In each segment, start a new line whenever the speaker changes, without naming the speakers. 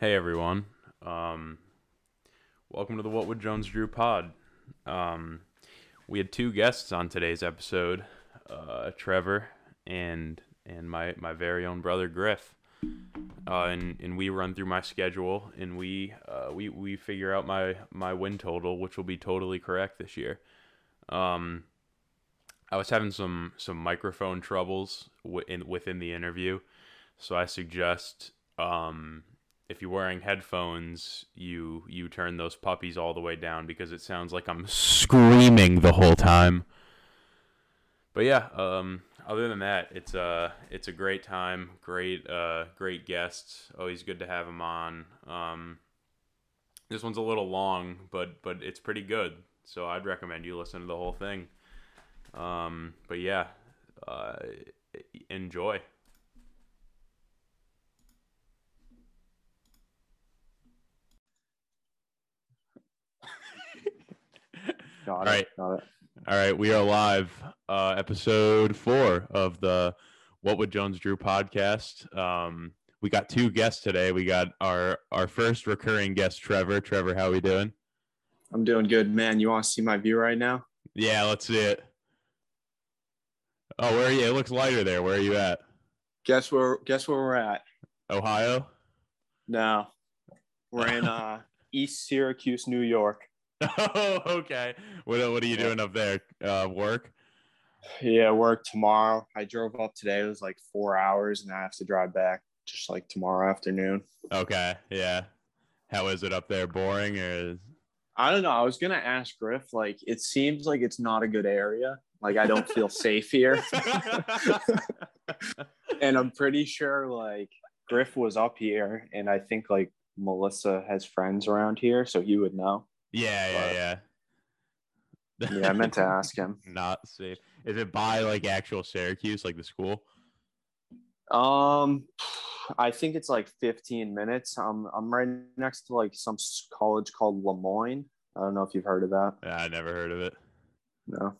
Hey everyone. Um, welcome to the What Would Jones Drew pod. Um, we had two guests on today's episode, uh, Trevor and and my, my very own brother Griff. Uh, and, and we run through my schedule and we uh, we, we figure out my, my win total, which will be totally correct this year. Um, I was having some some microphone troubles within within the interview, so I suggest um, if you're wearing headphones, you you turn those puppies all the way down because it sounds like I'm screaming the whole time. But yeah, um, other than that, it's a it's a great time, great uh, great guests. Always good to have them on. Um, this one's a little long, but but it's pretty good. So I'd recommend you listen to the whole thing. Um, but yeah, uh, enjoy.
Got
All
it.
right.
Got it.
All right, we are live. Uh, episode four of the What Would Jones Drew podcast. Um, we got two guests today. We got our our first recurring guest, Trevor. Trevor, how are we doing?
I'm doing good, man. You want to see my view right now?
Yeah, let's see it. Oh, where are you? It looks lighter there. Where are you at?
Guess where? Guess where we're at?
Ohio.
No, we're in uh, East Syracuse, New York.
Oh, okay. What what are you doing up there? Uh, work.
Yeah, work tomorrow. I drove up today. It was like four hours, and I have to drive back just like tomorrow afternoon.
Okay, yeah. How is it up there? Boring or?
I don't know. I was gonna ask Griff. Like, it seems like it's not a good area. Like, I don't feel safe here, and I'm pretty sure like Griff was up here, and I think like Melissa has friends around here, so he would know.
Yeah, yeah, yeah.
Yeah, I meant to ask him.
not safe. Is it by like actual Syracuse, like the school?
Um, I think it's like 15 minutes. I'm I'm right next to like some college called Le Moyne. I don't know if you've heard of that.
Yeah, I never heard of it.
No.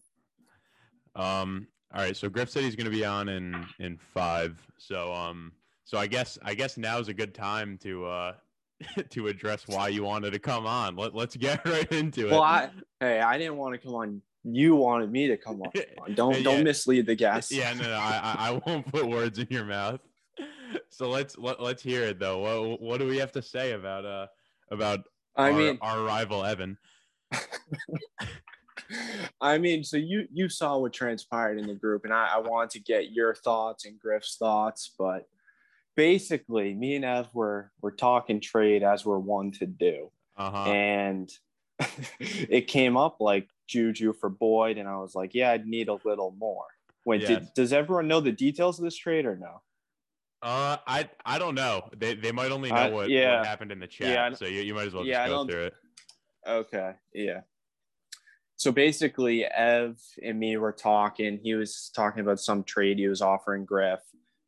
Um. All right. So Griff said he's going to be on in in five. So um. So I guess I guess now is a good time to uh to address why you wanted to come on. Let Let's get right into it.
Well, I hey, I didn't want to come on. You wanted me to come on. Don't
Yeah.
don't mislead the guests.
yeah. No. no I I I won't put words in your mouth. So let's let, let's hear it though. What what do we have to say about uh about
I
our,
mean,
our rival Evan?
I mean, so you you saw what transpired in the group, and I, I wanted to get your thoughts and Griff's thoughts, but basically, me and Ev were were talking trade as we're one to do.
Uh huh.
and it came up like Juju for Boyd, and I was like, yeah, I'd need a little more. Wait, did, does everyone know the details of this trade or no?
Uh, I I don't know. They they might only know
Uh,
what,
yeah.
what happened in the chat.
Yeah,
so you, you might as well
yeah,
just go through it.
Okay, yeah. So basically, Ev and me were talking. He was talking about some trade he was offering Griff,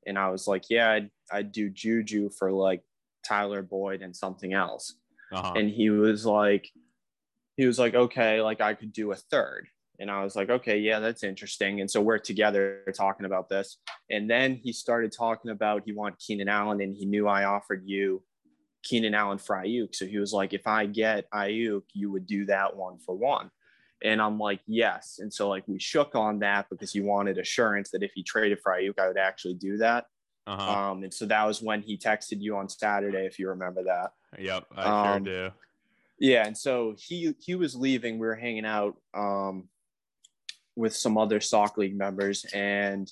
and I was like, yeah, I'd, I'd do Juju for like Tyler Boyd and something else.
Uh-huh.
and he was like he was like okay like i could do a third. And i was like okay yeah that's interesting. And so we're together talking about this. And then he started talking about he wanted keenan allen and he knew i offered you keenan allen for aiyuk. So he was like if i get aiyuk you would do that one for one. And i'm like yes. And so like we shook on that because he wanted assurance that if he traded for aiyuk i would actually do that
uh-huh.
um and so that was when he texted you on saturday if you remember that
yep, I
um,
sure do.
yeah, and so he he was leaving. We were hanging out um, with some other sock league members, and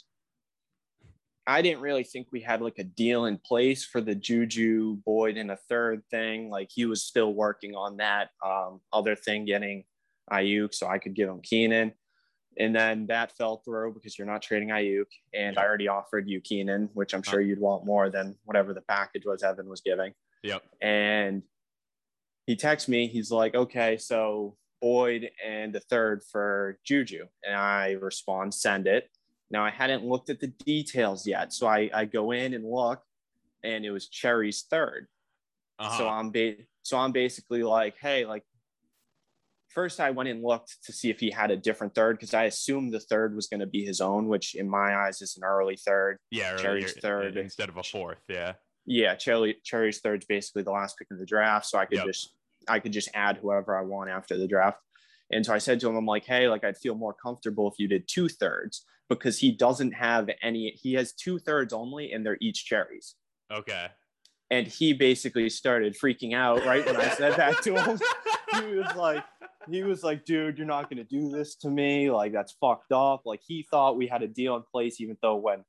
I didn't really think we had like a deal in place for the Juju Boyd and a third thing. Like he was still working on that um, other thing, getting Aiyuk, so I could give him Keenan. And then that fell through because you're not trading Aiyuk, and I already offered you Keenan, which I'm sure you'd want more than whatever the package was Evan was giving
Yep.
and he texts me. He's like, "Okay, so Boyd and the third for Juju," and I respond, "Send it." Now I hadn't looked at the details yet, so I, I go in and look, and it was Cherry's 3rd
Uh-huh.
So I'm ba- so I'm basically like, "Hey, like." First, I went and looked to see if he had a different third because I assumed the third was going to be his own, which in my eyes is an early third.
yeah,
Cherry's third.
instead of a fourth. Yeah.
Yeah, Cherry Cherry's third's basically the last pick in the draft, so I could
Yep.
just I could just add whoever I want after the draft. And so I said to him, I'm like, hey, like I'd feel more comfortable if you did two thirds because he doesn't have any. He has two thirds only, and they're each cherries.
Okay.
And he basically started freaking out right when I said that to him. He was like, he was like, dude, you're not gonna do this to me. Like that's fucked up. Like he thought we had a deal in place, even though when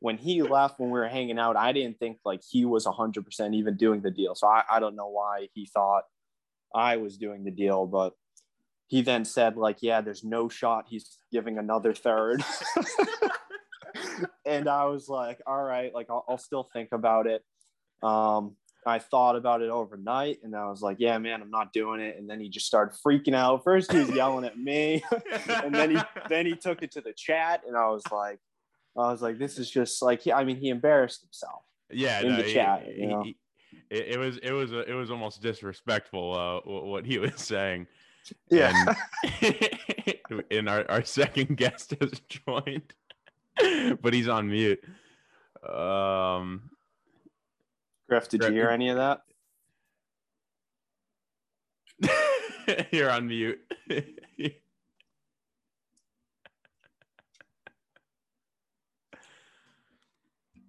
when he left when we were hanging out, I didn't think like he was hundred percent even doing the deal. So I, I don't know why he thought I was doing the deal, but he then said like, yeah, there's no shot he's giving another third. and I was like, all right, like I'll, I'll still think about it. Um, I thought about it overnight and I was like, yeah, man, I'm not doing it. And then he just started freaking out. First he was yelling at me and then he then he took it to the chat and I was like, I was like, this is just like he, I mean, he embarrassed himself.
yeah,
in
no,
the
he-
chat,
he-
you know?
he- it, was it was it was almost disrespectful uh, what he was saying. And, and our, our second guest has joined, but he's on mute. Um,
Griff, did you hear any of that?
you're on mute.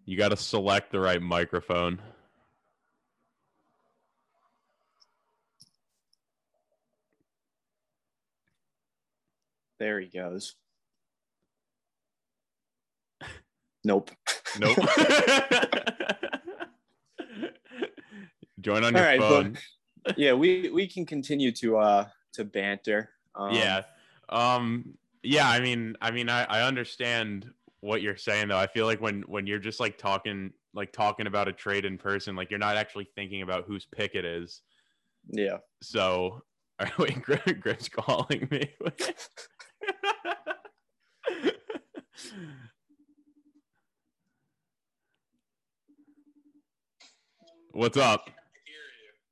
you got to select the right microphone.
There he goes. Nope.
Nope. Join on
All
your
right, but- yeah, we we can continue to uh to banter. Um,
yeah. Um yeah, I mean I mean I, I understand what you're saying though. I feel like when when you're just like talking like talking about a trade in person, like you're not actually thinking about whose pick it is.
yeah.
So all right, wait, Greg's calling me. What's up?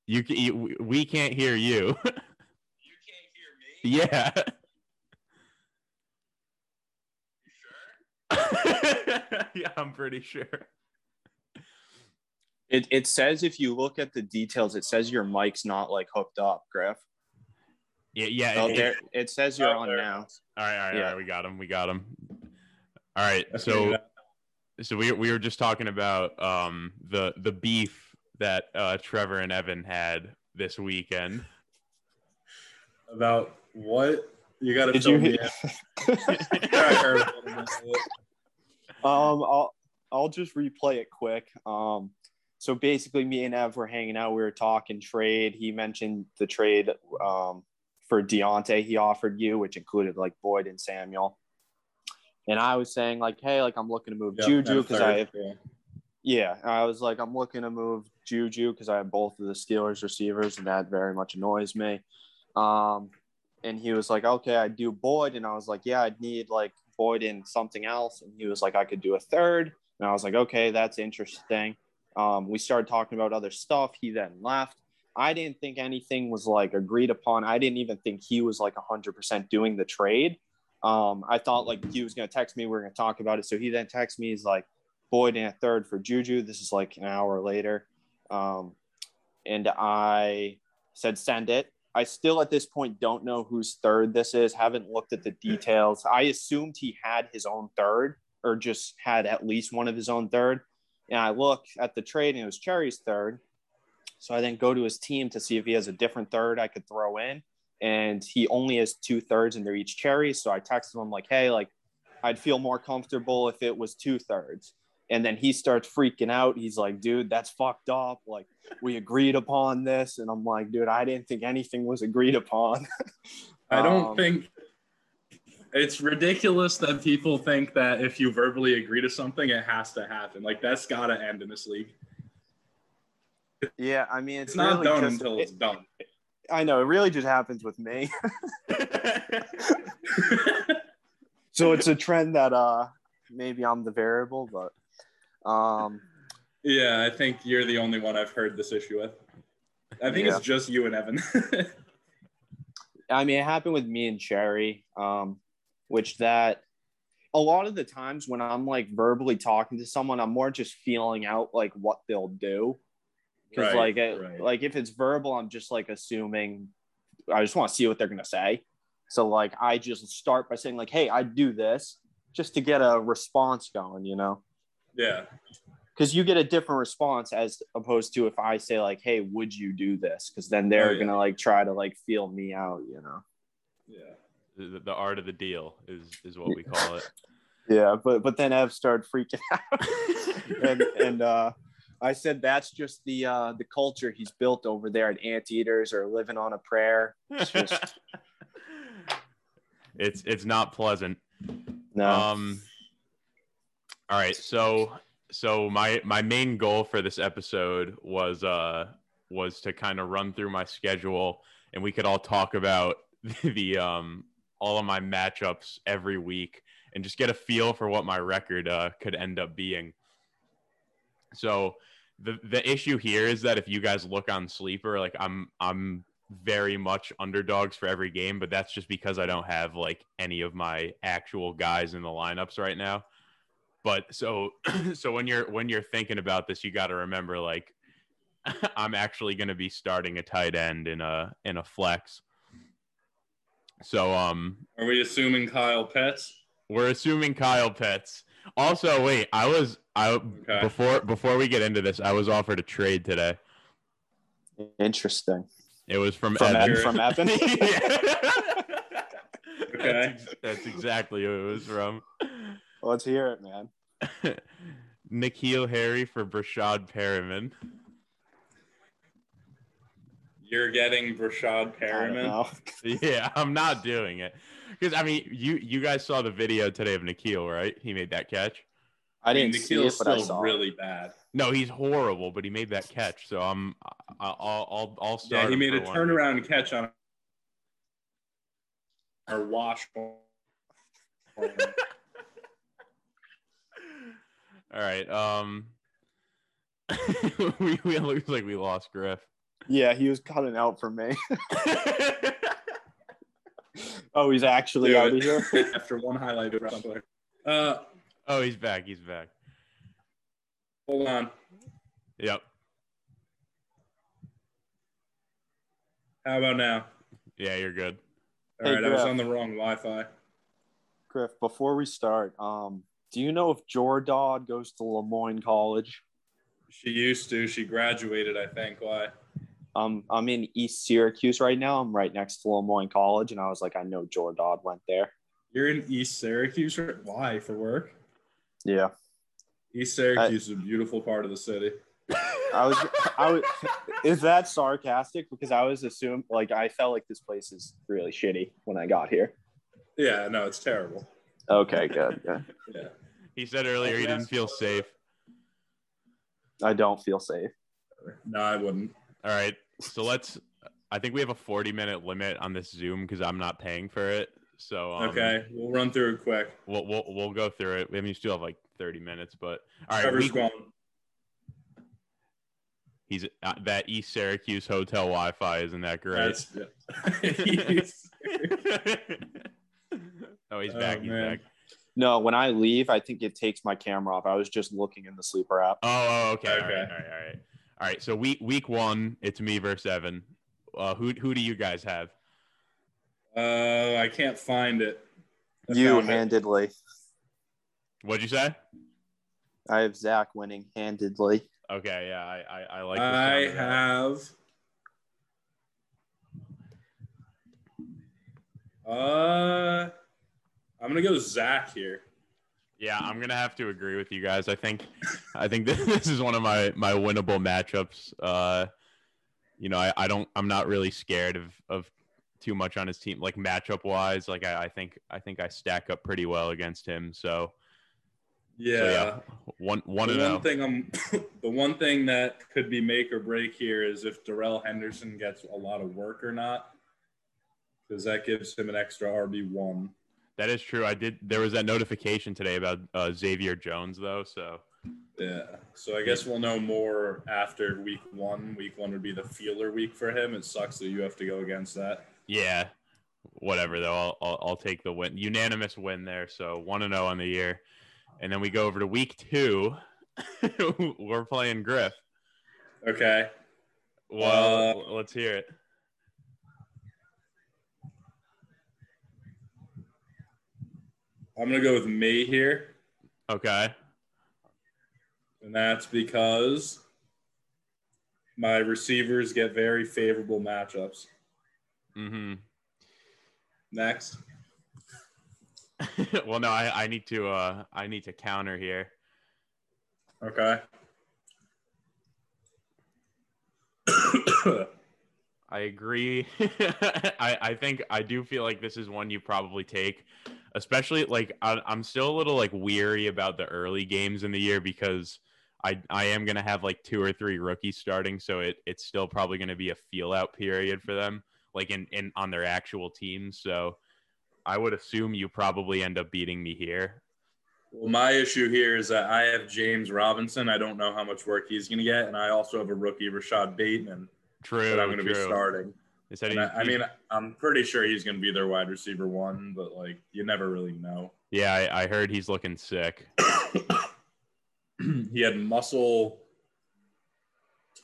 You, ca- you we can't hear you.
You can't hear me?
yeah.
You sure?
yeah, I'm pretty sure.
It it says if you look at the details, it says your mic's not like hooked up, Griff.
Yeah, yeah.
Oh,
it-
there it says you're
Oh,
on
there
now.
is.
All right, right, all
Yeah.
right. We got him. We got him. All right. So, so we we were just talking about um the the beef that uh Trevor and Evan had this weekend.
About what? You got to
Did
fill
you
me
hear?
in. I heard a little bit.
Um, I'll I'll just replay it quick. Um, so basically, me and Ev were hanging out. We were talking trade. He mentioned the trade um, for Davante he offered you, which included like Boyd and Samuel. And I was saying like, hey, like I'm looking to move
Yep,
Juju because I yeah,
yeah.
I was like, I'm looking to move Juju because I have both of the Steelers receivers, and that very much annoys me. Um, and he was like, okay, I do Boyd, and I was like, yeah, I'd need like Boyd and something else, and he was like, I could do a third, and I was like, okay, that's interesting. Um, we started talking about other stuff. He then left. I didn't think anything was like agreed upon. I didn't even think he was like 100% doing the trade. Um, I thought like he was going to text me. We are going to talk about it. So he then texts me. He's like, Boyd in a third for Juju. This is like an hour later. Um, and I said, send it. I still at this point don't know whose third this is. Haven't looked at the details. I assumed he had his own third or just had at least one of his own third. And I look at the trade and it was Cherry's third. So I then go to his team to see if he has a different third I could throw in. And he only has two thirds and they're each cherry. So I texted him like, hey, like I'd feel more comfortable if it was two thirds. And then he starts freaking out. He's like, dude, that's fucked up. Like, we agreed upon this. And I'm like, dude, I didn't think anything was agreed upon.
I don't
Um,
think it's ridiculous that people think that if you verbally agree to something, it has to happen. Like that's got to end in this league.
Yeah, I mean, it's,
It's not
really
done
just-
until it's
it-
done.
I know it really just happens with me. so it's a trend that uh maybe I'm the variable, but um
yeah, I think you're the only one I've heard this issue with. I think
Yeah.
it's just you and Evan.
I mean, it happened with me and Cherry, um, which that a lot of the times when I'm like verbally talking to someone, I'm more just feeling out like what they'll do. Because
Right,
like it,
right.
like if it's verbal, I'm just like assuming. I just want to see what they're gonna say. So like I just start by saying like, "Hey, I do this," just to get a response going, you know.
Yeah.
Because you get a different response as opposed to if I say like, "Hey, would you do this?" Because then they're
Oh, yeah.
gonna like try to like feel me out, you know.
Yeah.
The, the art of the deal is is what we call it.
Yeah, but but then Ev started freaking out, and and uh, I said that's just the uh, the culture he's built over there at Anteaters or living on a prayer. It's just
it's it's not pleasant.
no.
Um. All right, so so my my main goal for this episode was uh was to kind of run through my schedule, and we could all talk about the um all of my matchups every week, and just get a feel for what my record uh, could end up being. So the the issue here is that if you guys look on sleeper, like I'm I'm very much underdogs for every game, but that's just because I don't have like any of my actual guys in the lineups right now. But so so when you're when you're thinking about this, you got to remember like I'm actually going to be starting a tight end in a in a flex. So um
Are we assuming Kyle Pitts?
we're assuming Kyle Pitts. Also, wait, I was I
Okay.
before before we get into this, I was offered a trade today.
Interesting.
It was from,
From
Evan.
Evan. From Evan.
Okay.
That's, ex- that's exactly who it was from.
Let's hear it, man.
N'Keal Harry for Breshad Perriman.
You're getting Breshad
I
Perriman.
Yeah, I'm not doing it because I mean, you you guys saw the video today of N'Keal, right? He made that catch.
I
I mean,
didn't see it, but I
still
saw. it.
really bad.
No, he's horrible, but he made that catch. So I'm I'll I'll I'll start.
Yeah, he made a
one.
turnaround catch on our wash.
All right. Um, we, we it looks like we lost Griff.
Yeah, he was cutting out for me. oh, he's actually out of here.
after one highlight of something. Uh,
oh, he's back. He's back.
hold on.
Yep.
How about now?
Yeah, you're good.
All
Hey,
right, I was on the wrong Wi-Fi.
Griff, before we start, um, do you know if Jordan goes to Le Moyne College?
She used to. She graduated, I think. Why?
Um, I'm in East Syracuse right now. I'm right next to Le Moyne College, and I was like, I know Jordan went there.
You're in East Syracuse. right? Why? For work?
Yeah,
East Syracuse is a beautiful part of the city.
I was. I was. Is that sarcastic? Because I was assuming, like, I felt like this place is really shitty when I got here.
Yeah, no, it's terrible.
Okay, good. good.
Yeah.
He said earlier he didn't feel safe.
I don't feel safe.
No, I wouldn't.
All right. So let's. I think we have a 40 minute limit on this Zoom because I'm not paying for it. So um,
okay, we'll run through it quick.
We'll, we'll we'll go through it. I mean, you still have like 30 minutes, but all right.
Trevor's
week-
gone.
He's uh, that East Syracuse hotel Wi-Fi isn't that great?
That's, He's-
oh, he's
Oh,
back. he's
man.
back.
No, when I leave, I think it takes my camera off. I was just looking in the sleeper app.
Oh, oh, okay. All, right, all right. All right. All right. So week week one, it's me versus Evan. Uh, who who do you guys have?
uh, I can't find it. I
You
found it.
handedly.
What'd you say?
I have Zach winning handedly.
Okay, yeah, I I, I like. the
I
sound of that.
have. Uh, I'm gonna go Zach here.
Yeah, I'm gonna have to agree with you guys. I think, I think this is one of my my winnable matchups. Uh, you know, I, I don't, I'm not really scared of of too much on his team, like matchup wise. Like I, I think, I think I stack up pretty well against him. So,
Yeah.
so yeah, one one
the
oh.
one thing I'm, the one thing that could be make or break here is if Darrell Henderson gets a lot of work or not, because that gives him an extra RB one.
That is true. I did. There was that notification today about uh, Xavier Jones, though. So
Yeah. So I guess we'll know more after week one. Week one would be the feeler week for him. It sucks that you have to go against that.
yeah, whatever though. I'll, I'll I'll take the win, unanimous win there. So one and zero on the year, and then we go over to week two. We're playing Griff.
Okay.
Well,
Uh,
let's hear it.
I'm gonna go with me here,
Okay.
and that's because my receivers get very favorable matchups.
Mm-hmm.
Next.
well, no, I, I need to uh I need to counter here.
Okay.
I agree. I, I think I do feel like this is one you probably take, especially like I, I'm still a little like weary about the early games in the year because I I am gonna have like two or three rookies starting, so it it's still probably gonna be a feel out period for them, like in in on their actual teams. So I would assume you probably end up beating me here.
well, my issue here is that I have James Robinson. I don't know how much work he's gonna get, and I also have a rookie, Rashod Bateman,
True.
that I'm gonna be starting.
They said he-
I, I mean, I'm pretty sure he's gonna be their wide receiver one, but like you never really know.
yeah, I, I heard he's looking sick.
he had muscle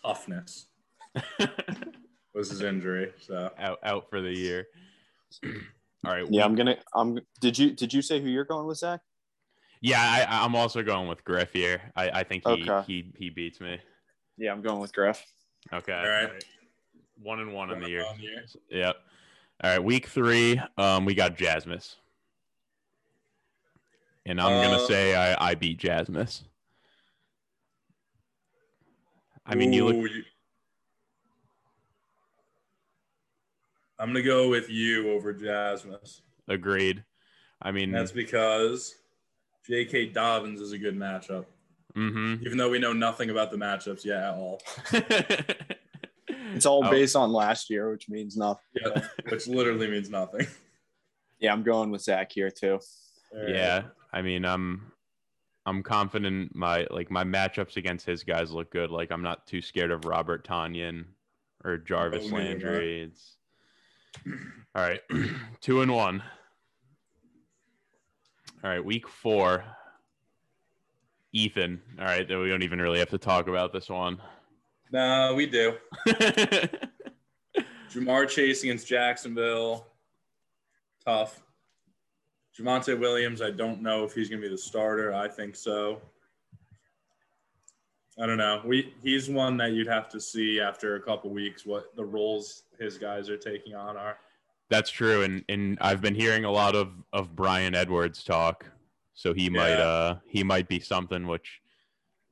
toughness was his injury. So
out out for the year. All right.
Yeah, I'm gonna. I'm. Did you did you say who you're going with, Zach?
Yeah, I, I'm also going with Griff here. I, I think he,
Okay.
he he beats me.
Yeah, I'm going with Griff.
Okay.
All right.
One and one in the year.
Year.
Yep. All right. Week three, um, we got Jasmus. And I'm gonna
Uh,
say I, I beat Jasmus. I mean, you look.
You- I'm gonna go with you over Jasmus.
Agreed. I mean,
that's because J.K. Dobbins is a good matchup,
mm-hmm.
even though we know nothing about the matchups yet at all.
It's all
Oh.
based on last year, which means nothing.
Yeah, which literally means nothing.
Yeah, I'm going with Zach here too.
All right.
Yeah, I mean, I'm I'm confident my like my matchups against his guys look good. Like I'm not too scared of Robert Tonyan or Jarvis
Oh, neither am I.
Landry. It's all right, two and one. All right, week four. Ethan. All right, then we don't even really have to talk about this one.
No, we do. Ja'Marr Chase against Jacksonville. Tough. Javonte Williams, I don't know if he's going to be the starter. I think so. I don't know. We he's one that you'd have to see after a couple weeks what the roles his guys are taking on are.
That's true, and and I've been hearing a lot of of Bryan Edwards talk, so he might
Yeah.
uh he might be something. Which,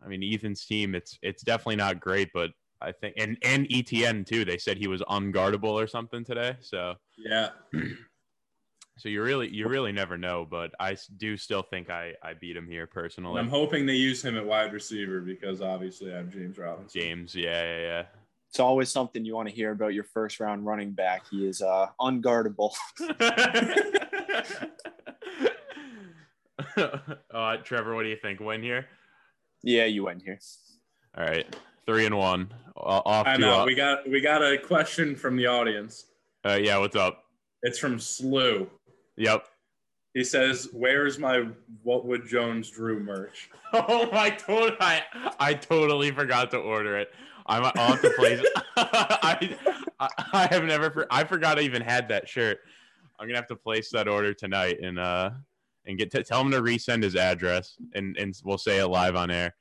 I mean, Ethan's team, it's it's definitely not great, but I think and and Etienne too. They said he was unguardable or something today, so
Yeah.
so you really you really never know. But I do still think I I beat him here
And
personally.
I'm hoping they use him at wide receiver because obviously I have James Robinson.
James, yeah, yeah, yeah.
It's always something you want to hear about your first round running back. He is uh, unguardable.
yeah. uh, Trevor, what do you think? Win here?
Yeah, you win here.
All right, three and one. O- Off
I know.
uh,
We got we got a question from the audience.
uh, yeah. What's up?
It's from Slew.
Yep.
He says, "Where's my What Would Jones Drew merch?"
Oh my! Totally, I, I totally forgot to order it. I'm I'll have to place. I, I I have never. For, I forgot I even had that shirt. I'm gonna have to place that order tonight and uh and get to tell him to resend his address and and we'll say it live on air.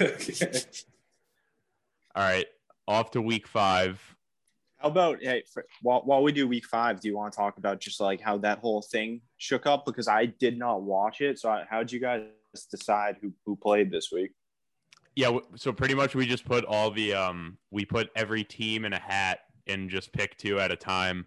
Okay.
All right, off to week five.
How about hey, for, while while we do week five, do you want to talk about just like how that whole thing shook up? Because I did not watch it. So how'd you guys decide who who played this week?
Yeah, so pretty much we just put all the um we put every team in a hat and just pick two at a time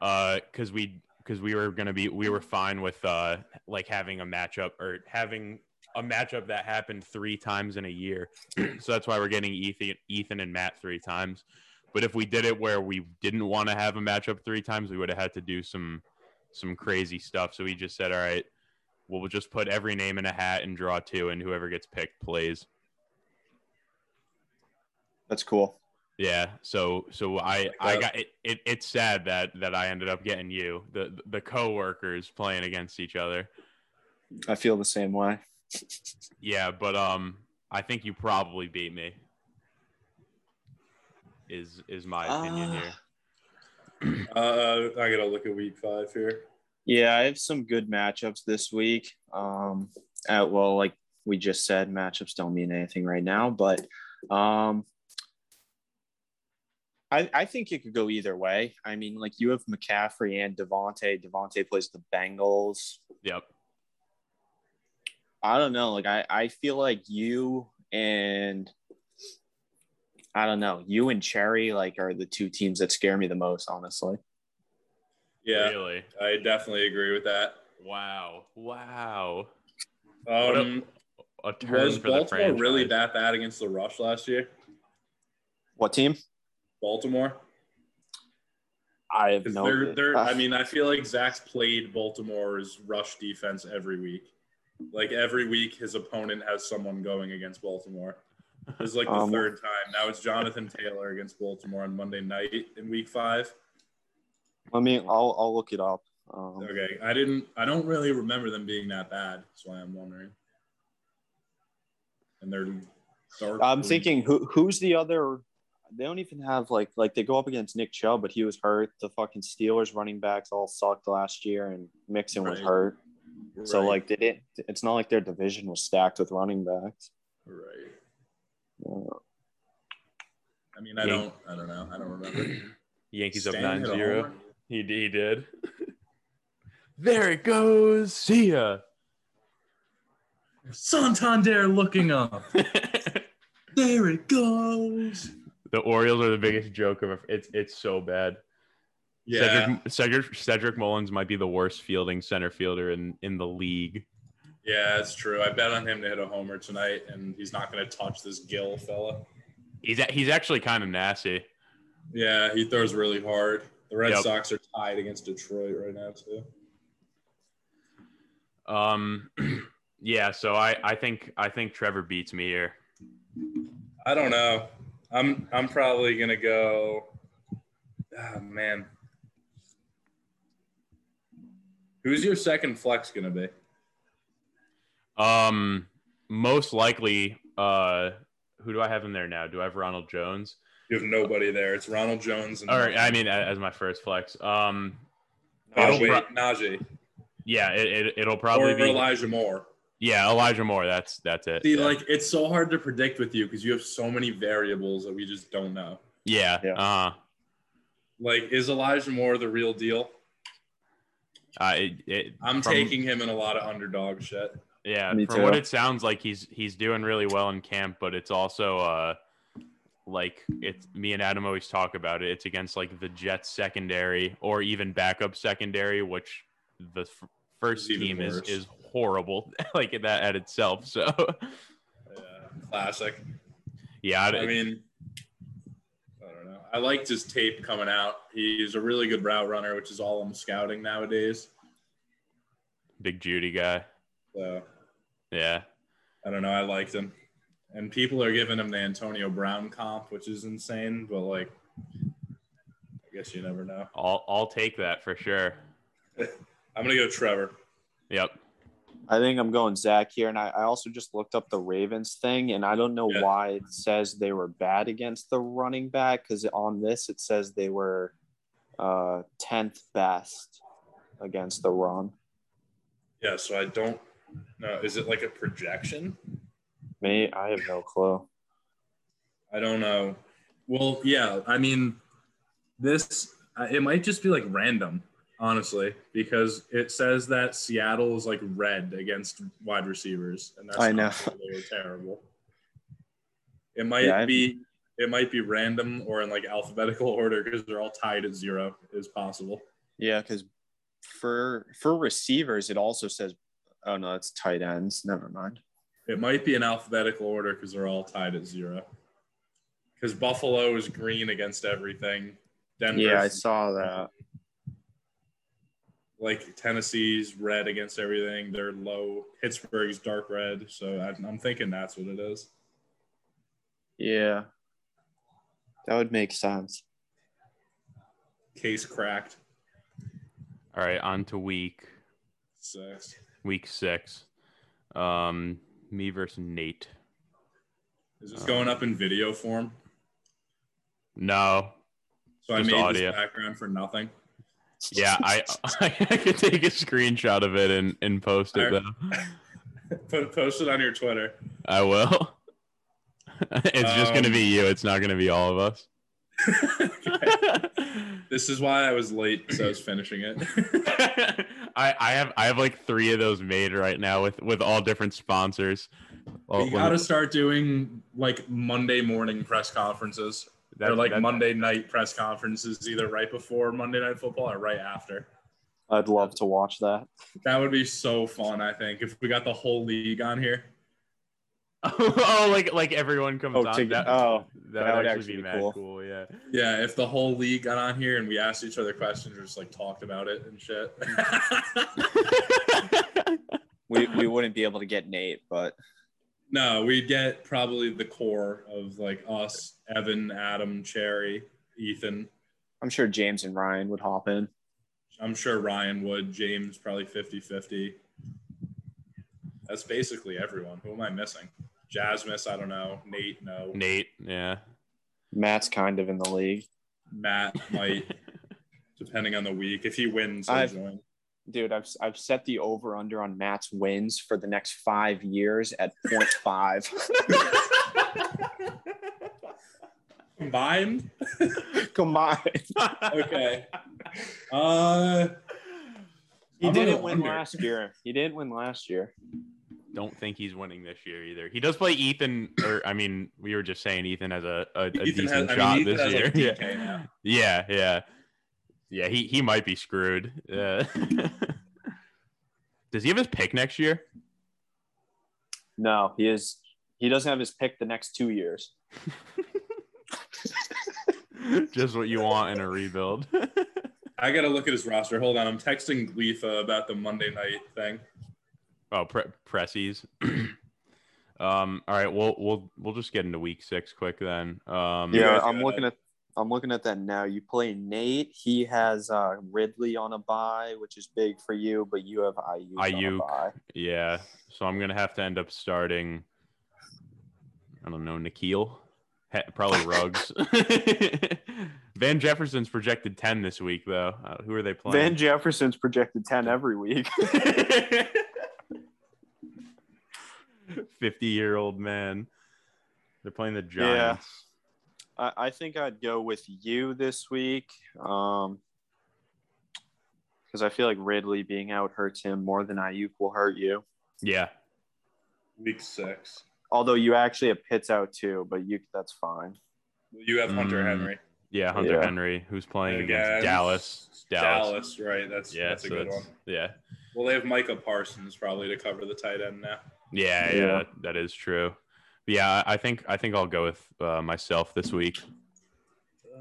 uh cuz we cuz we were going to be we were fine with uh like having a matchup or having a matchup that happened 3 times in a year. so that's why we're getting Ethan Ethan and Matt 3 times. But if we did it where we didn't want to have a matchup 3 times, we would have had to do some some crazy stuff. So we just said, "All right, we'll just put every name in a hat and draw two and whoever gets picked plays."
That's cool.
Yeah, so so I
Like
I got it, it. It's sad that that I ended up getting you the the coworkers playing against each other.
I feel the same way.
Yeah, but um, I think you probably beat me. Is is my opinion
Ah.
here?
Uh, I gotta look at week five here.
Yeah, I have some good matchups this week. Um, uh, well, like we just said, matchups don't mean anything right now, but um, I I think it could go either way. I mean, like you have McCaffrey and Davante. Davante plays the Bengals.
Yep.
I don't know. Like I I feel like you and I don't know. You and Cherry like are the two teams that scare me the most, honestly.
Yeah,
Really?
I definitely agree with that.
Wow. Wow.
Um,
A turn
was
for the
Baltimore
franchise.
really that bad against the rush last year?
What team?
Baltimore,
I have no.
they're they're. I mean, I feel like Zach's played Baltimore's rush defense every week. Like every week, his opponent has someone going against Baltimore. This is like the
Um,
third time. Now it's Jonathan Taylor against Baltimore on Monday night in Week Five.
Let me. I'll I'll look it up. Um,
Okay, I didn't. I don't really remember them being that bad. That's why I'm wondering. And they're dark.
I'm
green.
thinking who who's the other. They don't even have like like they go up against Nick Chubb, but he was hurt. The fucking Steelers running backs all sucked last year, and Mixon was
Right.
hurt. So
Right,
like, did it? It's not like their division was stacked with running backs.
right.
Uh,
I mean, I
Yeah.
don't. I don't know. I don't remember.
Yankees up
Stan
9
hit a
0. He, he did. there it goes. See ya.
Santander looking up. There it goes.
The Orioles are the biggest joke of it's it's so bad.
Yeah,
Cedric, Cedric Cedric Mullins might be the worst fielding center fielder in in the league.
yeah, it's true. I bet on him to hit a homer tonight, and he's not going to touch this Gil fella.
He's a- he's actually kind of nasty.
Yeah, he throws really hard. The Red
Yep.
Sox are tied against Detroit right now too.
Um, yeah. So I I think I think Trevor beats me here.
I don't know. I'm I'm probably gonna go. Ah man. Who's your second flex gonna be?
Um, most likely. Uh, who do I have in there now? Do I have Ronald Jones?
You have nobody there. It's Ronald Jones and
Or I mean, as my first flex. Um,
oh,
pro-
Najee
yeah, it, it it'll probably
or
be
Elijah Moore.
Yeah Elijah Moore. That's that's it.
See,
yeah.
like it's so hard to predict with you because you have so many variables that we just don't know.
yeah,
Yeah.
uh,
Like, is Elijah Moore the real deal?
uh, it, it,
I'm
from-
taking him in a lot of underdog shit.
Yeah,
Me
from what it sounds like, he's he's doing really well in camp, but it's also uh like it's me and Adam always talk about it. It's against like the Jets secondary or even backup secondary, which the f- first team is is horrible like that at itself. So
Yeah, classic.
yeah, I,
I mean, I don't know. I liked his tape coming out. He's a really good route runner, which is all I'm scouting nowadays.
big Jeudy guy.
So
Yeah,
I don't know. I liked him. And people are giving him the Antonio Brown comp, which is insane, but like, I guess you never know.
I'll I'll take that for sure.
I'm going to go Trevor.
Yep.
I think I'm going Zach here, and I, I also just looked up the Ravens thing, and I don't know
Yeah.
why it says they were bad against the running back because on this it says they were uh tenth best against the run.
Yeah, so I don't know. Is it like a projection?
Me, I have no clue.
I don't know. Well, yeah, I mean, this uh, it might just be like random, honestly, because it says that Seattle is like red against wide receivers, and that's
I know.
they were terrible. It might
Yeah,
be it might be random or in like alphabetical order because they're all tied at zero is possible.
Yeah, because for for receivers it also says, oh no, it's tight ends. Never mind.
It might be in alphabetical order because they're all tied at zero. Because Buffalo is green against everything. Denver,
Yeah, I saw that.
Like Tennessee's red against everything. They're low. Pittsburgh's dark red. So I, I'm thinking that's what it is.
Yeah. That would make sense.
Case cracked.
All right, on to week
Six.
week six. Um, me versus Nate.
Is this going up in video form?
No,
So I made
audio.
this background for nothing.
Yeah, I I could take a screenshot of it and and post it
Alright.
though.
Put post it on your Twitter.
I will. it's just gonna
Um,
be you. It's not gonna be all of us.
this is why I was late, so I was finishing it.
I, I have I have like three of those made right now with with all different sponsors. Well,
we
when-
got to start doing like Monday morning press conferences
that-
or like
that-
Monday night press conferences, either right before Monday Night Football or right after.
I'd love to watch that.
That would be so fun. I think if we got the whole league on here.
oh, like like everyone comes
Oh,
on.
to-
that,
oh,
that,
that
would
would
actually,
actually
be,
be
mad
cool.
cool. Yeah.
Yeah, if the whole league got on here and we asked each other questions or just like talked about it and shit.
We we wouldn't be able to get Nate, but
no, we'd get probably the core of like us, Evan, Adam, Cherry, Ethan.
I'm sure James and Ryan would hop in.
I'm sure Ryan would, James probably 50 50. That's basically everyone. Who am I missing? Jasmus, I don't know. Nate, no.
Nate, yeah.
Matt's kind of in the league.
Matt might, depending on the week. If he wins, he'll
I've-
join.
Dude, I've I've set the over under on Matt's wins for the next five years at 0.5.
Combined?
Combined.
Okay. Uh,
He
I'm
didn't win
wonder.
last year. He didn't win last year.
Don't think he's winning this year either. He does play Ethan, or I mean, we were just saying Ethan has a, a, a
Ethan
decent
has,
shot
I mean,
this
has
year.
like
yeah. Yeah, yeah, yeah. He he might be screwed. Uh, does he have his pick next year?
No, he is. He doesn't have his pick the next two years.
just what you want in a rebuild.
I got to look at his roster. Hold on. I'm texting Gleefa about the Monday night thing.
oh, pre- pressies. um. All right. We'll we'll we'll just get into week six quick then. Um.
Yeah, I'm looking at. I'm looking at that now. You play Nate. He has uh, Ridley on a bye, which is big for you, but you have Aiyuk, on a
Aiyuk.
bye.
Yeah. So I'm gonna have to end up starting. I don't know, N'Keal. He- probably Ruggs. Van Jefferson's projected ten this week though. Uh, who are they playing? Van?
Jefferson's projected ten every week.
Fifty-year-old man. They're playing the Giants.
I, I think I'd go with you this week, um, because I feel like Ridley being out hurts him more than Aiyuk will hurt you.
Yeah.
Week six.
Although you actually have Pitts out too, but you that's fine.
You have Hunter
Mm.
Henry.
Yeah. Hunter
Yeah.
Henry, who's playing against
Against
Dallas.
Dallas. right? That's
Yeah.
that's a
so
good
that's-
one.
Yeah.
Well, they have Micah Parsons probably to cover the tight end now.
Yeah,
Yeah.
yeah, that is true. Yeah, I think I think I'll go with uh, myself this week.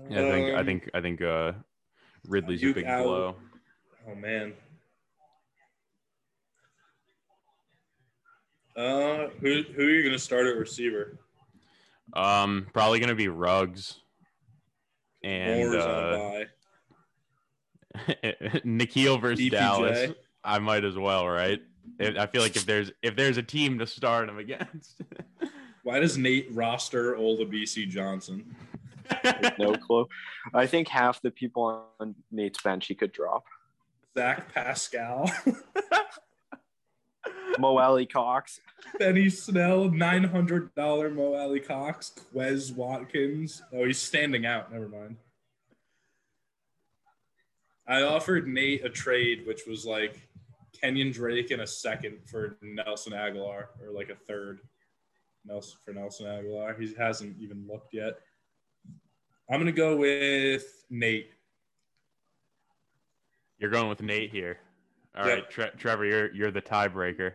Yeah, I think I
Um,
think I think uh, Ridley's a big
out.
blow.
Oh man. Uh, who who are you gonna start at receiver?
Um, probably gonna be Ruggs and uh. N'Keal versus
DPJ.
Dallas. I might as well, right? I feel like if there's if there's a team to start him against,
Why does Nate roster Olabisi Johnson?
No clue. I think half the people on Nate's bench he could drop.
Zach Pascal,
Mo Alie-Cox.
Benny Snell, nine hundred dollar Mo Alie-Cox, Quez Watkins. Oh, he's standing out. Never mind. I offered Nate a trade, which was like Kenyan Drake in a second for Nelson Agholor, or like a third Nelson for Nelson Agholor. He hasn't even looked yet. I'm gonna go with Nate.
you're going with Nate here. All
Yep.
right, Tre- Trevor, you're you're the tiebreaker,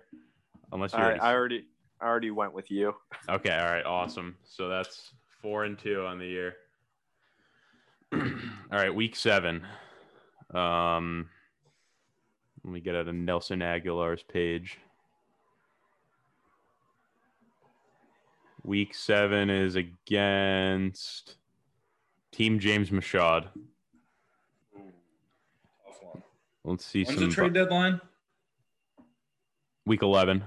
unless you're
I, I already I already went with you.
Okay, all right, awesome. So that's four and two on the year. all right, week seven. Um, let me get out of Nelson Agholor's page. Week seven is against Team James Mashad.
Tough one.
Let's see
When's
some
the trade deadline?
week 11,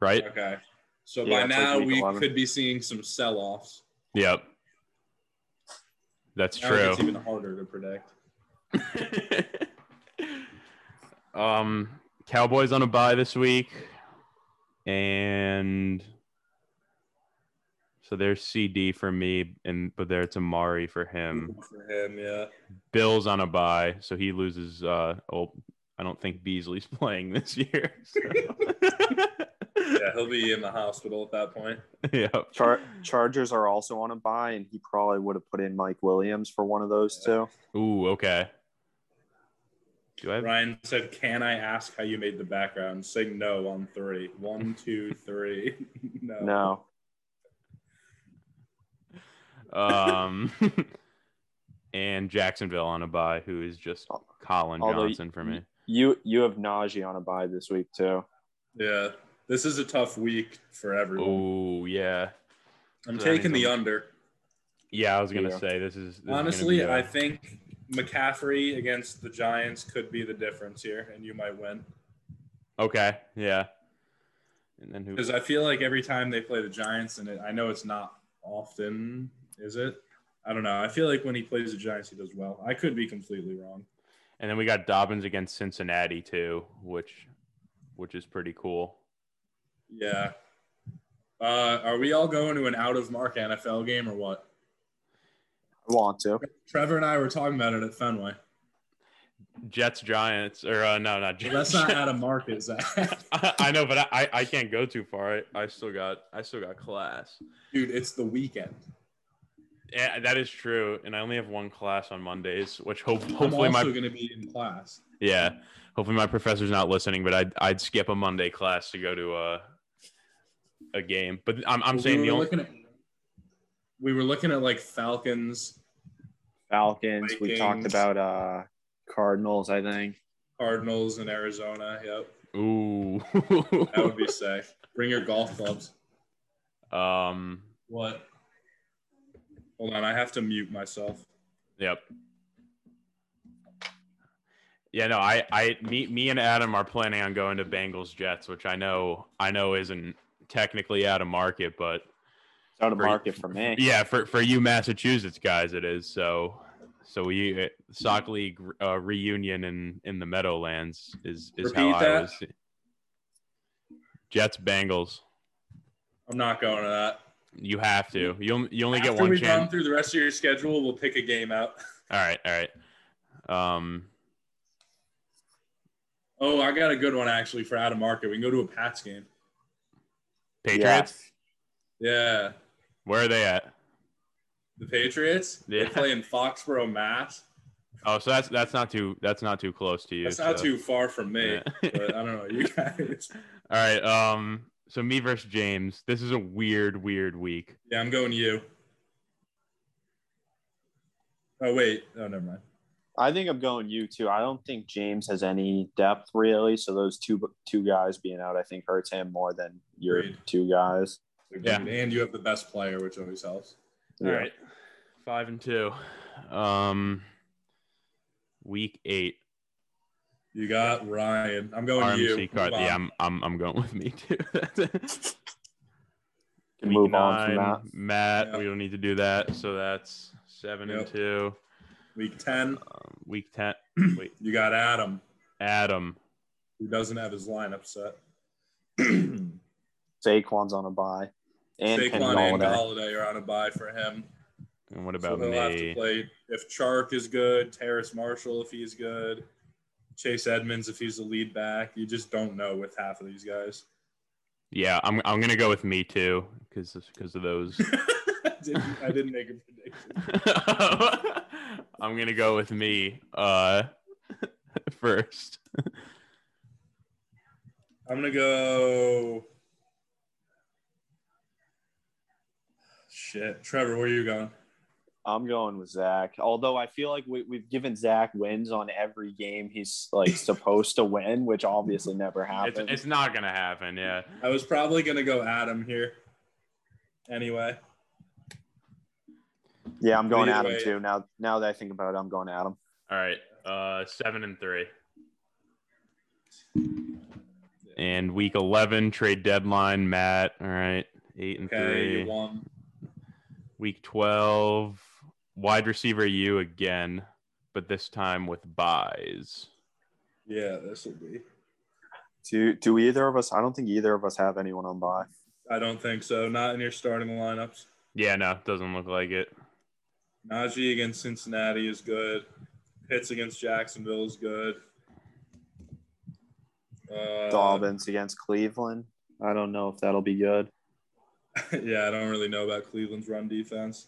right?
Okay. So
Yeah,
by
it's like
now we
11.
could be seeing some sell-offs.
Yep. That's
Now
true.
It's even harder to predict.
um, Cowboys on a bye this week, and so there's CD for me, and but there it's Amari for him.
For him, yeah.
Bills on a bye, so he loses. Uh, oh, I don't think Beasley's playing this year. so.
Yeah, he'll be in the hospital at that point.
yep.
Char- Chargers are also on a bye, and he probably would have put in Mike Williams for one of those two.
Ooh, okay. Do I have
Ryan said, "Can I ask how you made the background?" Say no on three. One, two, three. no.
No,
um and Jacksonville on a bye, who is just Colin
Although
Johnson for me.
you you have Najee on a bye this week too.
Yeah, this is a tough week for everyone.
Oh yeah,
I'm
that
taking the
I'm-
under.
yeah. I was gonna
Yeah.
say this is this
Honestly,
be a-
I think McCaffrey against the Giants could be the difference here, and you might win.
okay. Yeah, and then who?
Because I feel like every time they play the Giants, and it, I know it's not often, is it? I don't know. I feel like when he plays the Giants, he does well. I could be completely wrong.
And then we got Dobbins against Cincinnati too, which which is pretty cool.
Yeah. Uh, are we all going to an out of mark NFL game or what?
I want to.
Trevor and I were talking about it at Fenway.
Jets Giants or uh, no, not
Well,
Jets.
that's not out of mark, is that?
I, I know, but I, I I can't go too far. I, I still got I still got class.
Dude, it's the weekend.
Yeah, that is true, and I only have one class on Mondays, which hope hopefully
I'm
hopefully
also
my
going to be in class.
yeah, hopefully my professor's not listening. But I'd I'd skip a Monday class to go to a a game. But I'm I'm
Well,
saying
we
the
were
only
looking at we were looking at like Falcons,
Falcons. We talked about uh Cardinals. I think.
Cardinals, and Arizona. Yep,
ooh
that would be sick. Bring your golf clubs.
um
What? Hold on, I have to mute myself.
Yep. Yeah, no, I, I, me, me and Adam are planning on going to Bengals Jets, which I know, I know isn't technically out of market, but
It's out of
For-
market for me.
yeah, for for you Massachusetts guys, it is. So, so we uh, soccer league uh, reunion in in the Meadowlands is is how
Repeat
I was. Jets Bengals.
I'm not going to that.
You have to. You only- you only get
After
one
we run
chance.
through the rest of your schedule, we'll pick a game out.
All right, all right. Um,
Oh, I got a good one actually for out of market. We can go to a Pats game.
Patriots.
Yeah,
Where are they at?
the Patriots.
Yeah.
They play in Foxborough, Mass.
Oh, so that's that's not too that's not too close to you.
That's not
so-
too far from me,
Yeah.
but I don't know. You guys.
All right. Um. So me versus James. This is a weird, weird week.
Yeah, I'm going you. Oh wait. Oh, never mind.
I think I'm going you too. I don't think James has any depth really. So those two two guys being out, I think hurts him more than your
Agreed.
two guys.
Yeah.
And you have the best player, which always helps.
All right. Five and two. Um. Week eight.
You got Ryan. I'm going you.
RMC card.
Move on.
Yeah, I'm, I'm I'm going with me too.
Can
Week
move on from that.
Matt.
Yeah.
We don't need to do that. So that's seven and two.
Week ten.
Um, week ten. Wait,
You got Adam,
Adam.
who doesn't have his lineup set.
Saquon's on a bye. And Kenny
Saquon and
Golladay.
Golladay are on a bye for him.
And what
So
about
he'll have to
me?
play if Chark is good, Terrace Marshall if he's good, Chase Edmonds if he's the lead back. You just don't know with half of these guys.
Yeah, I'm I'm gonna go with me too, because because of those.
I, didn't, I didn't make a prediction.
I'm gonna go with me uh first.
I'm gonna go. Shit, Trevor, where are you going?
I'm going with Zach. Although I feel like we, we've given Zach wins on every game he's like supposed to win, which obviously never
It's,
happens.
it's not gonna happen. Yeah.
I was probably gonna go Adam here. Anyway,
Yeah, I'm going
Either
Adam
way-
too. Now, now that I think about it, I'm going Adam.
All right. Uh, seven and three. And week eleven trade deadline, Matt. All right, eight and
Okay,
three.
you won.
Week twelve, wide receiver you again, but this time with buys.
Yeah, this will be.
Do do either of us? I don't think either of us have anyone on buy.
I don't think so. Not in your starting lineups.
Yeah, no, doesn't look like it.
Najee against Cincinnati is good. Pitts against Jacksonville is good. Uh,
Dobbins against Cleveland. I don't know if that'll be good.
yeah, I don't really know about Cleveland's run defense.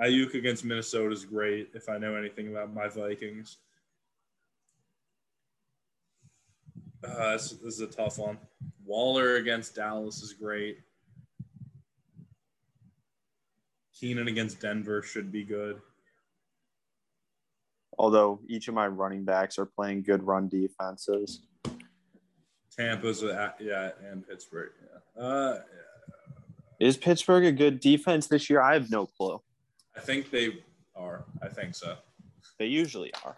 Aiyuk against Minnesota is great if I know anything about my Vikings. Uh, this, this is a tough one. Waller against Dallas is great. Keenan against Denver should be good.
Although each of my running backs are playing good run defenses.
Tampa's a, yeah, and Pittsburgh. Yeah. Uh,
Is Pittsburgh a good defense this year? I have no clue.
I think they are. I think so.
They usually are.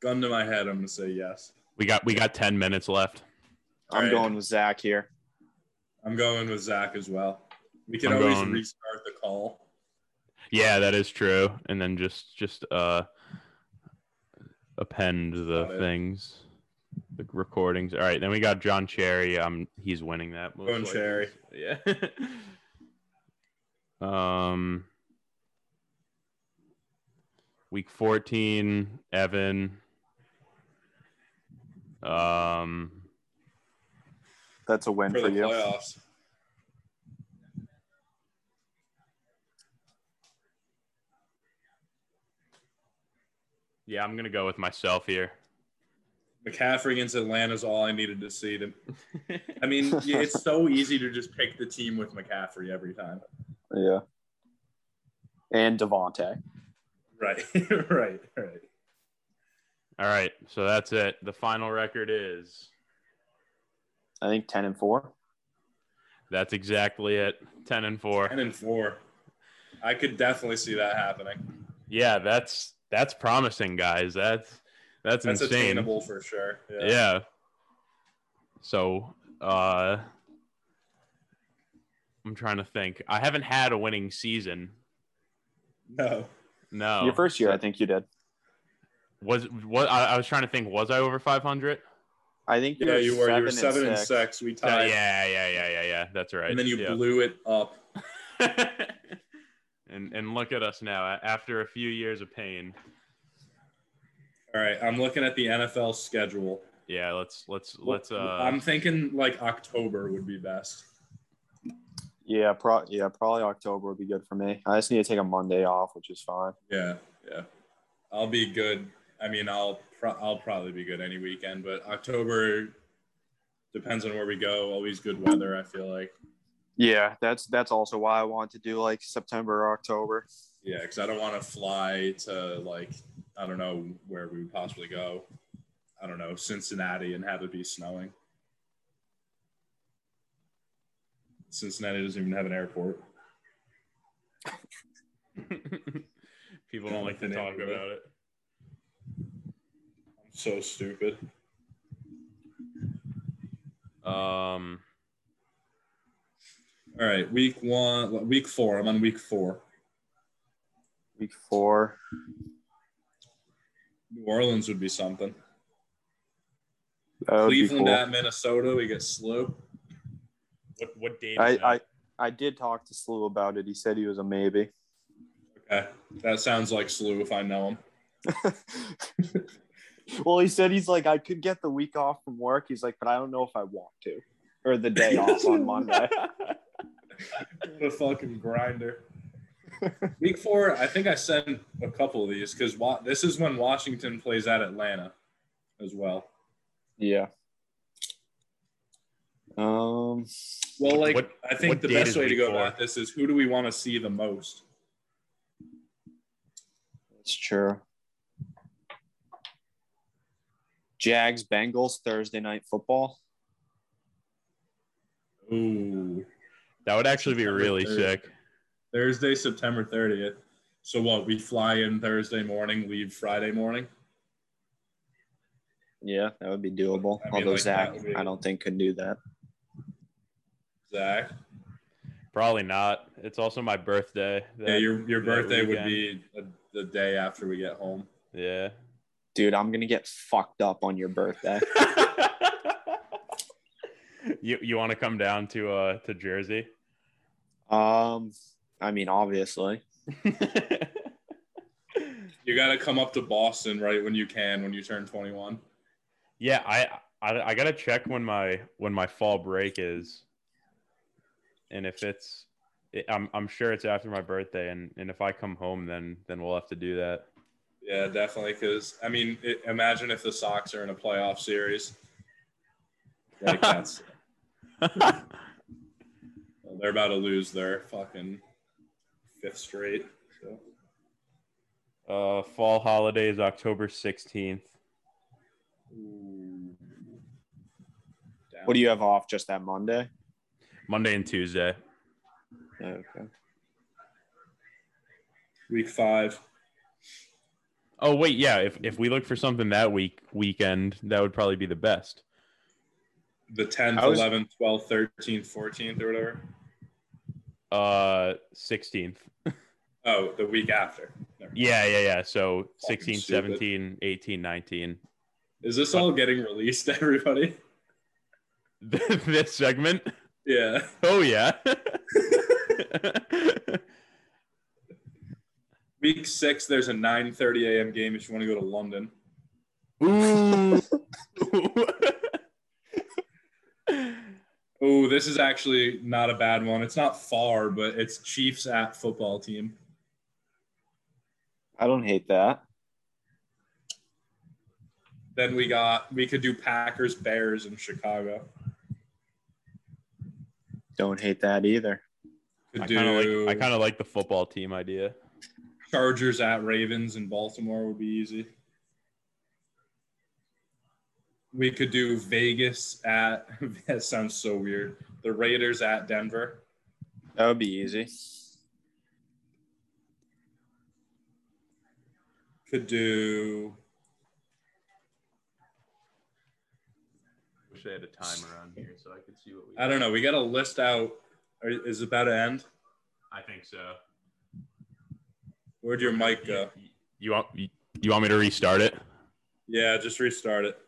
Gun to my head, I'm gonna say yes.
We got we got ten minutes left.
I'm
Alright.
going with Zach here.
I'm going with Zach as well. We can
I'm
always
going-
restart the call.
Yeah, that is true. And then just just uh append the things, the recordings. All right, then we got John Cherry. Um, he's winning that. most
Going. Cherry.
Yeah. um. Week fourteen, Evan. Um.
That's a win
for
for,
the
you.
playoffs.
Yeah, I'm gonna go with myself here.
McCaffrey against Atlanta is all I needed to see. To, I mean, it's so easy to just pick the team with McCaffrey every time.
Yeah. And Davante.
Right, right, right.
All right, so that's it. The final record is
I think 10 and 4.
that's exactly it. Ten and four.
Ten and four. I could definitely see that happening.
Yeah, that's that's promising, guys. That's that's,
That's
insane.
attainable for sure.
Yeah. So, uh I'm trying to think. I haven't had a winning season.
No.
No.
Your first year, I think you did.
was what I, I was trying to think. Was I over 500?
I think
Yeah, you were. You were seven and
six.
six. We
Yeah,
tied.
yeah, yeah, yeah, yeah, yeah. That's right.
And then you
yeah.
blew it up.
and and look at us now. After a few years of pain.
All right, I'm looking at the NFL schedule.
Yeah, let's let's let's uh
I'm thinking like October would be best.
Yeah, pro- yeah, probably October would be good for me. I just need to take a Monday off, which is fine.
Yeah, yeah. I'll be good. I mean, I'll pro- I'll probably be good any weekend, but October depends on where we go. Always good weather. I feel like.
Yeah, that's that's also why I want to do like September or October.
Yeah, because I don't want to fly to like I don't know where we would possibly go. I don't know Cincinnati and have it be snowing. Cincinnati doesn't even have an airport.
people don't like to talk about it.
I'm so stupid.
Um
All right, week one, week four. I'm on week four.
Week four.
New Orleans would be something.
That would be
Cleveland
cool.
at Minnesota, we get Sloop.
What what date
I. I I did talk to Slew about it. He said he was a maybe.
Okay, that sounds like Slew if I know him.
well, he said he's like I could get the week off from work. He's like, but I don't know if I want to, or the day off on Monday.
What a fucking grinder. Week four, I think I sent a couple of these because wa- this is when Washington plays at Atlanta as well.
Yeah. Um.
Well, like
what-
I think the best way to go
four?
about this is who do we want to see the most?
That's true. Jags Bengals Thursday night football.
Ooh,
that would actually be
September
really
3rd.
sick.
Thursday, September 30th. So what? We fly in Thursday morning, leave Friday morning.
Yeah, that would be doable.
I mean,
Although
like,
Zach,
be-
I don't think could do that.
Zach.
Probably not. It's also my birthday.
Yeah, your your birthday would be a, the day after we get home.
Yeah.
Dude, I'm gonna get fucked up on your birthday.
you you want to come down to uh to Jersey?
um, I mean, obviously.
You got to come up to Boston right when you can when you turn 21.
yeah, I, I I gotta check when my when my fall break is, and if it's, it, I'm I'm sure it's after my birthday, and and if I come home, then then we'll have to do that.
Yeah, definitely. Because I mean, it, imagine if the Sox are in a playoff series. Like that's well, they're about to lose their fucking fifth straight. So
Uh, fall holidays, October sixteenth.
What do you have off just that Monday?
Monday and Tuesday.
Okay.
Week five.
Oh wait, yeah. If if we look for something that week weekend, that would probably be the best.
The 10th, 11th, 12th, 13th, 14th, or whatever.
Uh, sixteenth.
Oh, the week after.
Yeah, yeah, yeah. So
Fucking
16,
stupid.
17, 18, 19.
Is this all getting released everybody?
this segment?
Yeah.
Oh yeah.
Week six, there's a 9:30 a.m. game if you want to go to London.
Ooh.
Oh, this is actually not a bad one. It's not far, but it's Chiefs at football team.
I don't hate that.
Then we got we could do Packers Bears in Chicago.
Don't hate that either.
I kind of like I kind of like the football team idea.
Chargers at Ravens in Baltimore would be easy. We could do Vegas at that sounds so weird. The Raiders at Denver.
That would be easy.
Could do
Wish I had a timer on here so I could see what we.
I don't know. We got to list out. Is it about to end?
I think so.
Where'd your mic go?
You want you, you want me to restart it?
Yeah, just restart it.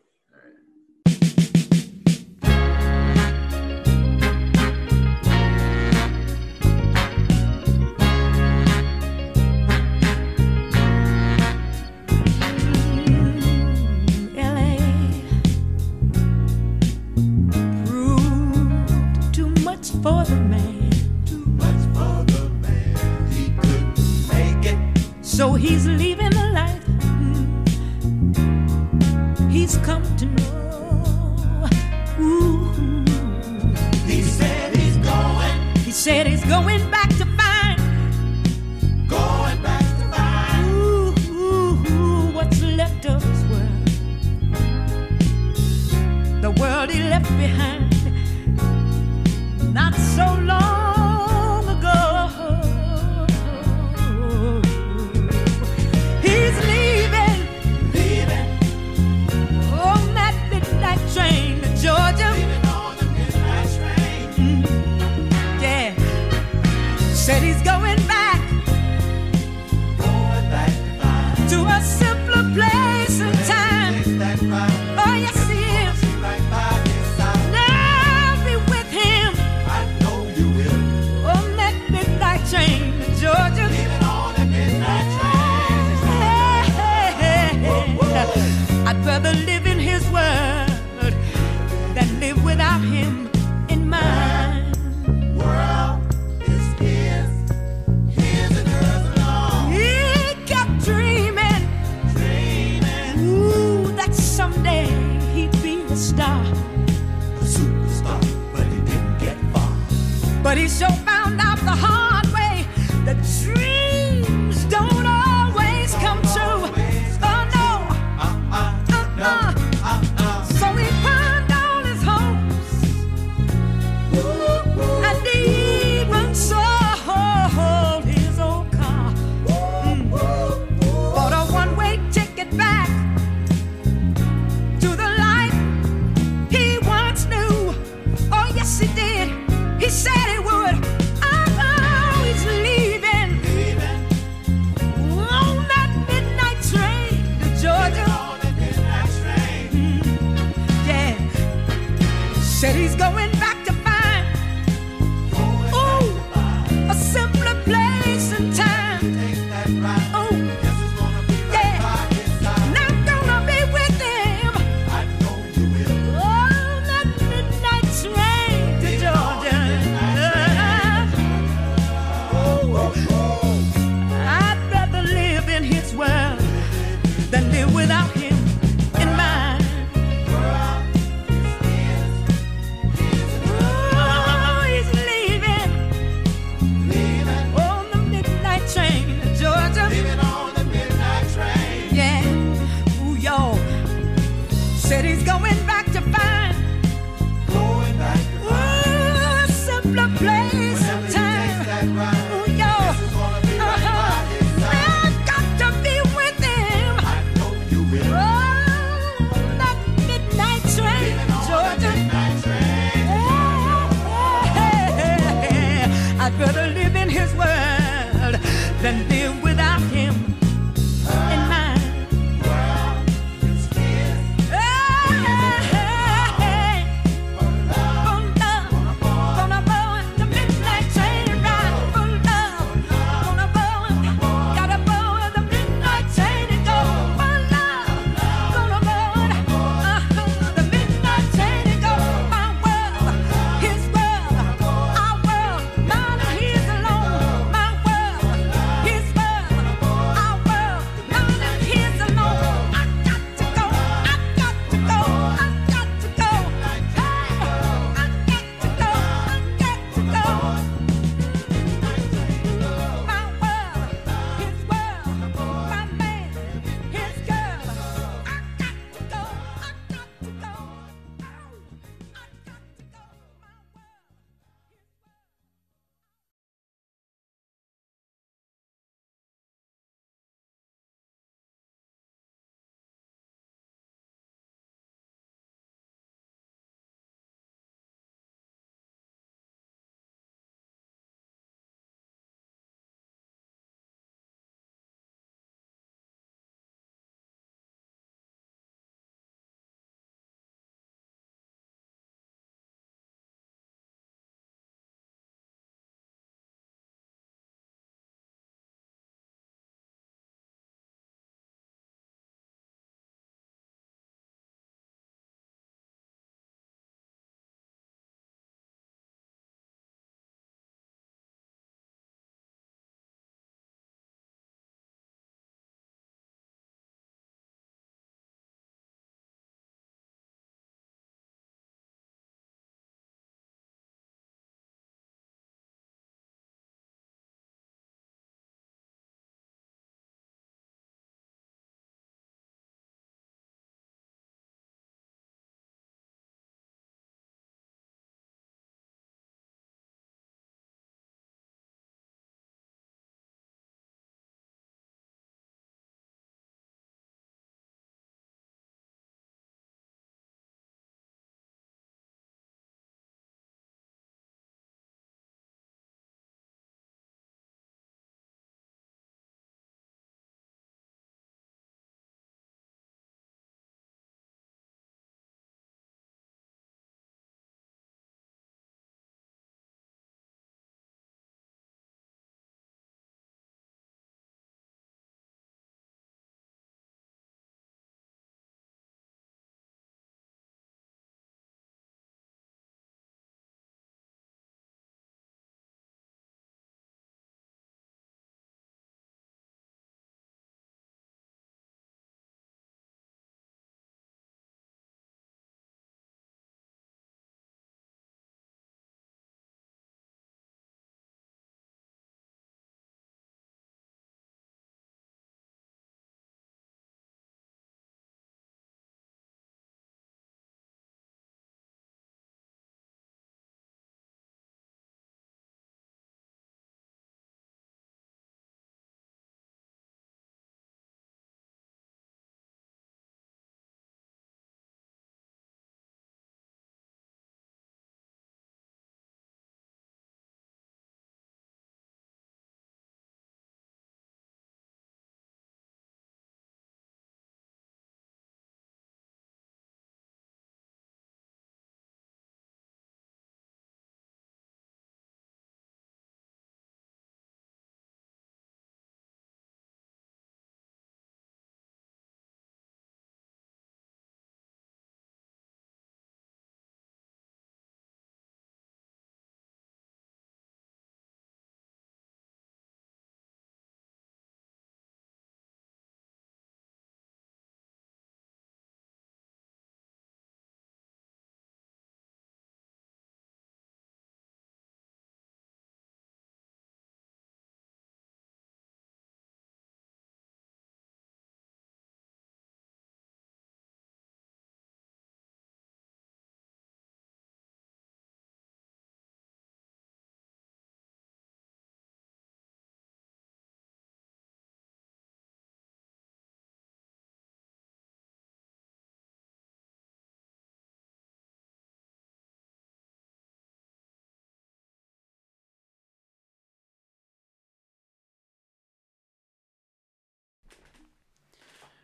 Behind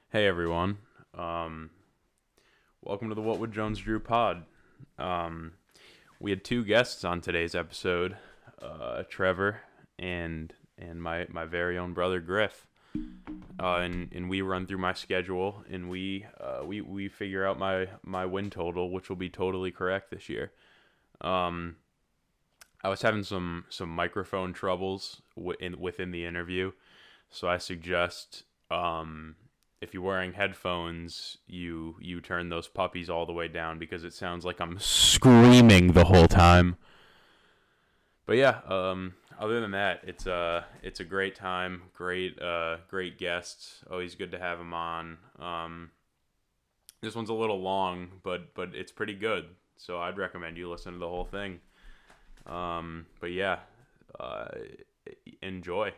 Hey everyone. Um, welcome to the What Would Jones Drew pod. Um, we had two guests on today's episode, uh, Trevor and and my, my very own brother Griff. Uh, and, and we run through my schedule and we uh, we, we figure out my, my win total, which will be totally correct this year. Um, I was having some some microphone troubles within within the interview, so I suggest um, if you're wearing headphones, you you turn those puppies all the way down because it sounds like I'm screaming the whole time. But yeah, um, other than that, it's a it's a great time, great uh, great guests. Always good to have them on. Um, this one's a little long, but but it's pretty good. So I'd recommend you listen to the whole thing. Um, but yeah, uh, enjoy.